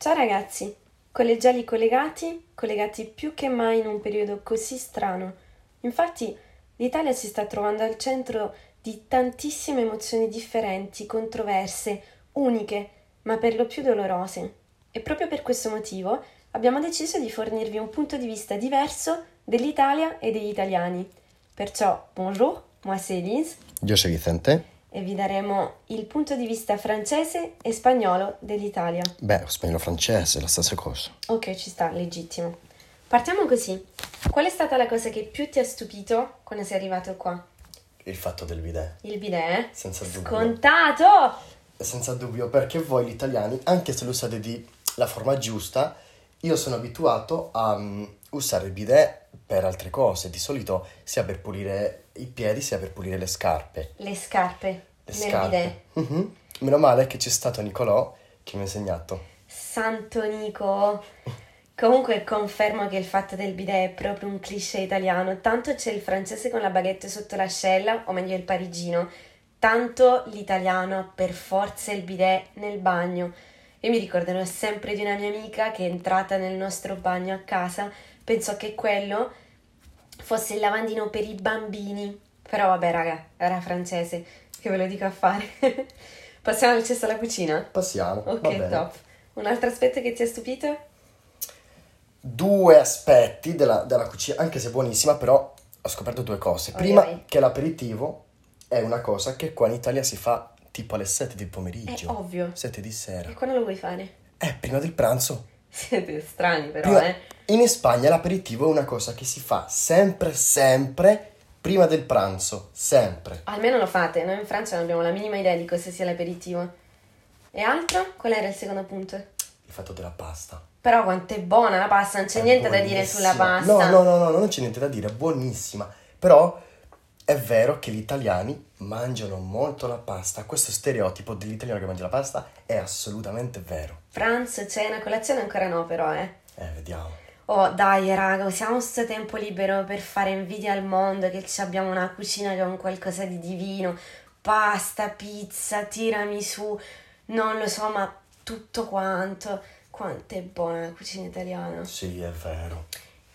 Ciao ragazzi, collegiali collegati, collegati più che mai in un periodo così strano. Infatti l'Italia si sta trovando al centro di tantissime emozioni differenti, controverse, uniche, ma per lo più dolorose. E proprio per questo motivo abbiamo deciso di fornirvi un punto di vista diverso dell'Italia e degli italiani. Perciò, bonjour, moi c'est Elise. Io sono Vicente. E vi daremo il punto di vista francese e spagnolo dell'Italia. Beh, spagnolo-francese, la stessa cosa. Ok, ci sta, legittimo. Partiamo così. Qual è stata la cosa che più ti ha stupito quando sei arrivato qua? Il fatto del bidet. Il bidet? eh? Senza dubbio. Scontato! Senza dubbio, perché voi gli italiani, anche se lo usate di la forma giusta, io sono abituato a mm, usare il bidet per altre cose. Di solito sia per pulire i piedi, sia per pulire le scarpe. Le scarpe Le scarpe. bidet. Mhm. Meno male che c'è stato Nicolò che mi ha insegnato. Santo Nico! Comunque confermo che il fatto del bidet è proprio un cliché italiano. Tanto c'è il francese con la baguette sotto l'ascella, o meglio il parigino, tanto l'italiano per forza il bidet nel bagno. Io mi ricorderò sempre di una mia amica che è entrata nel nostro bagno a casa, pensò che quello fosse il lavandino per i bambini. Però vabbè, raga, era francese, che ve lo dico a fare. Passiamo al cesto alla cucina? Passiamo. Ok, top. Un altro aspetto che ti ha stupito? Due aspetti della, della cucina, anche se buonissima, però ho scoperto due cose. Prima vai. che l'aperitivo è una cosa che qua in Italia si fa tipo alle 7 del È pomeriggio. ovvio. 7 di sera. E quando lo vuoi fare? Eh, prima del pranzo. Siete strani però, Prima- eh. In Spagna l'aperitivo è una cosa che si fa sempre, sempre prima del pranzo. Sempre. Almeno lo fate, noi in Francia non abbiamo la minima idea di cosa sia l'aperitivo. E altro? Qual era il secondo punto? Il fatto della pasta. Però quanto è buona la pasta, non c'è È niente da dire sulla buonissima. pasta. No, no, no, no, non c'è niente da dire, è buonissima. Però è vero che gli italiani mangiano molto la pasta. Questo stereotipo dell'italiano che mangia la pasta è assolutamente vero. Pranzo, cena, colazione ancora no però, eh. Eh, vediamo. Oh, dai, raga, usiamo sto tempo libero per fare invidia al mondo che ci abbiamo una cucina che è un qualcosa di divino. Pasta, pizza, tiramisù, non lo so, ma tutto quanto. Quanto è buona la cucina italiana. Sì, è vero.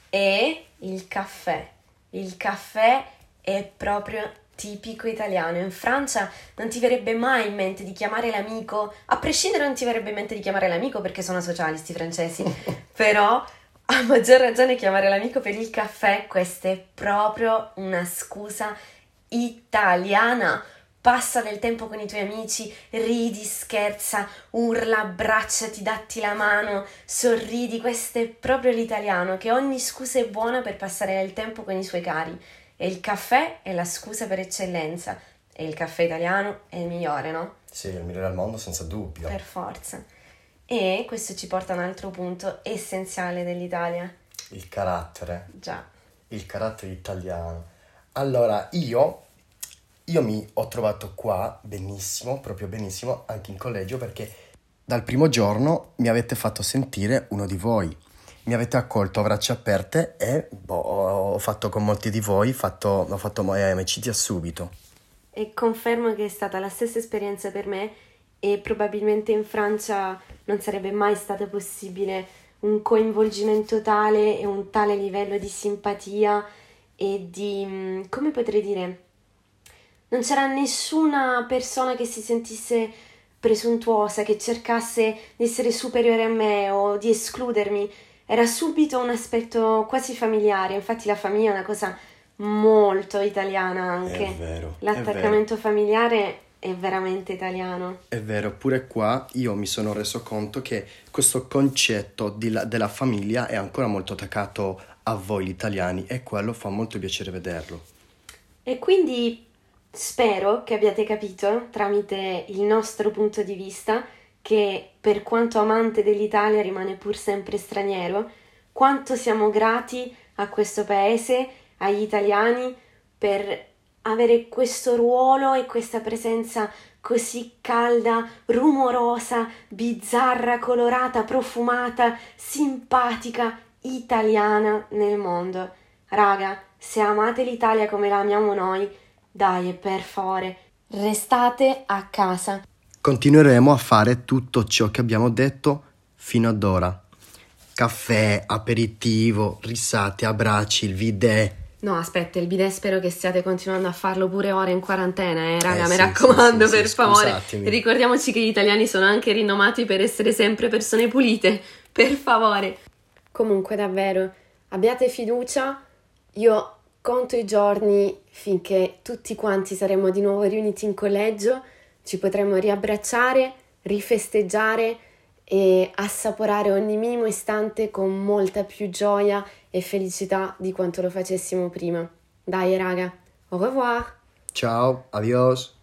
E il caffè. Il caffè è proprio tipico italiano. In Francia non ti verrebbe mai in mente di chiamare l'amico, a prescindere non ti verrebbe in mente di chiamare l'amico perché sono sociali sti francesi, però a maggior ragione chiamare l'amico per il caffè, questa è proprio una scusa italiana. Passa del tempo con i tuoi amici, ridi, scherza, urla, abbracciati, datti la mano, sorridi. Questo è proprio l'italiano, che ogni scusa è buona per passare del tempo con i suoi cari. E il caffè è la scusa per eccellenza. E il caffè italiano è il migliore, no? Sì, è il migliore al mondo senza dubbio. Per forza. E questo ci porta a un altro punto essenziale dell'Italia. Il carattere. Già. il carattere italiano. Allora, io, io mi ho trovato qua benissimo, proprio benissimo, anche in collegio, perché dal primo giorno mi avete fatto sentire uno di voi. Mi avete accolto a braccia aperte e boh, ho fatto con molti di voi, fatto- ho fatto eh, amicizia subito. E confermo che è stata la stessa esperienza per me e probabilmente in Francia non sarebbe mai stato possibile un coinvolgimento tale e un tale livello di simpatia e di, mm, come potrei dire, non c'era nessuna persona che si sentisse presuntuosa, che cercasse di essere superiore a me o di escludermi. Era subito un aspetto quasi familiare, infatti la famiglia è una cosa molto italiana anche. È vero. L'attaccamento familiare è veramente italiano. È vero, pure qua io mi sono reso conto che questo concetto di la- della famiglia è ancora molto attaccato a voi italiani e quello fa molto piacere vederlo. E quindi spero che abbiate capito, tramite il nostro punto di vista, che per quanto amante dell'Italia rimane pur sempre straniero, quanto siamo grati a questo paese, agli italiani, per avere questo ruolo e questa presenza così calda, rumorosa, bizzarra, colorata, profumata, simpatica, italiana nel mondo. Raga, se amate l'Italia come la amiamo noi, dai, per favore, restate a casa. Continueremo a fare tutto ciò che abbiamo detto fino ad ora. Caffè, aperitivo, risate, abbracci, il bidet. No, aspetta, il bidet spero che stiate continuando a farlo pure ora in quarantena, eh, raga, Eh, mi sì, raccomando, sì, sì, per favore. scusatemi. Ricordiamoci che gli italiani sono anche rinomati per essere sempre persone pulite, per favore. Comunque, davvero, abbiate fiducia, io conto i giorni finché tutti quanti saremo di nuovo riuniti in collegio, ci potremo riabbracciare, rifesteggiare e assaporare ogni minimo istante con molta più gioia e felicità di quanto lo facessimo prima. Dai raga, au revoir! Ciao, adios.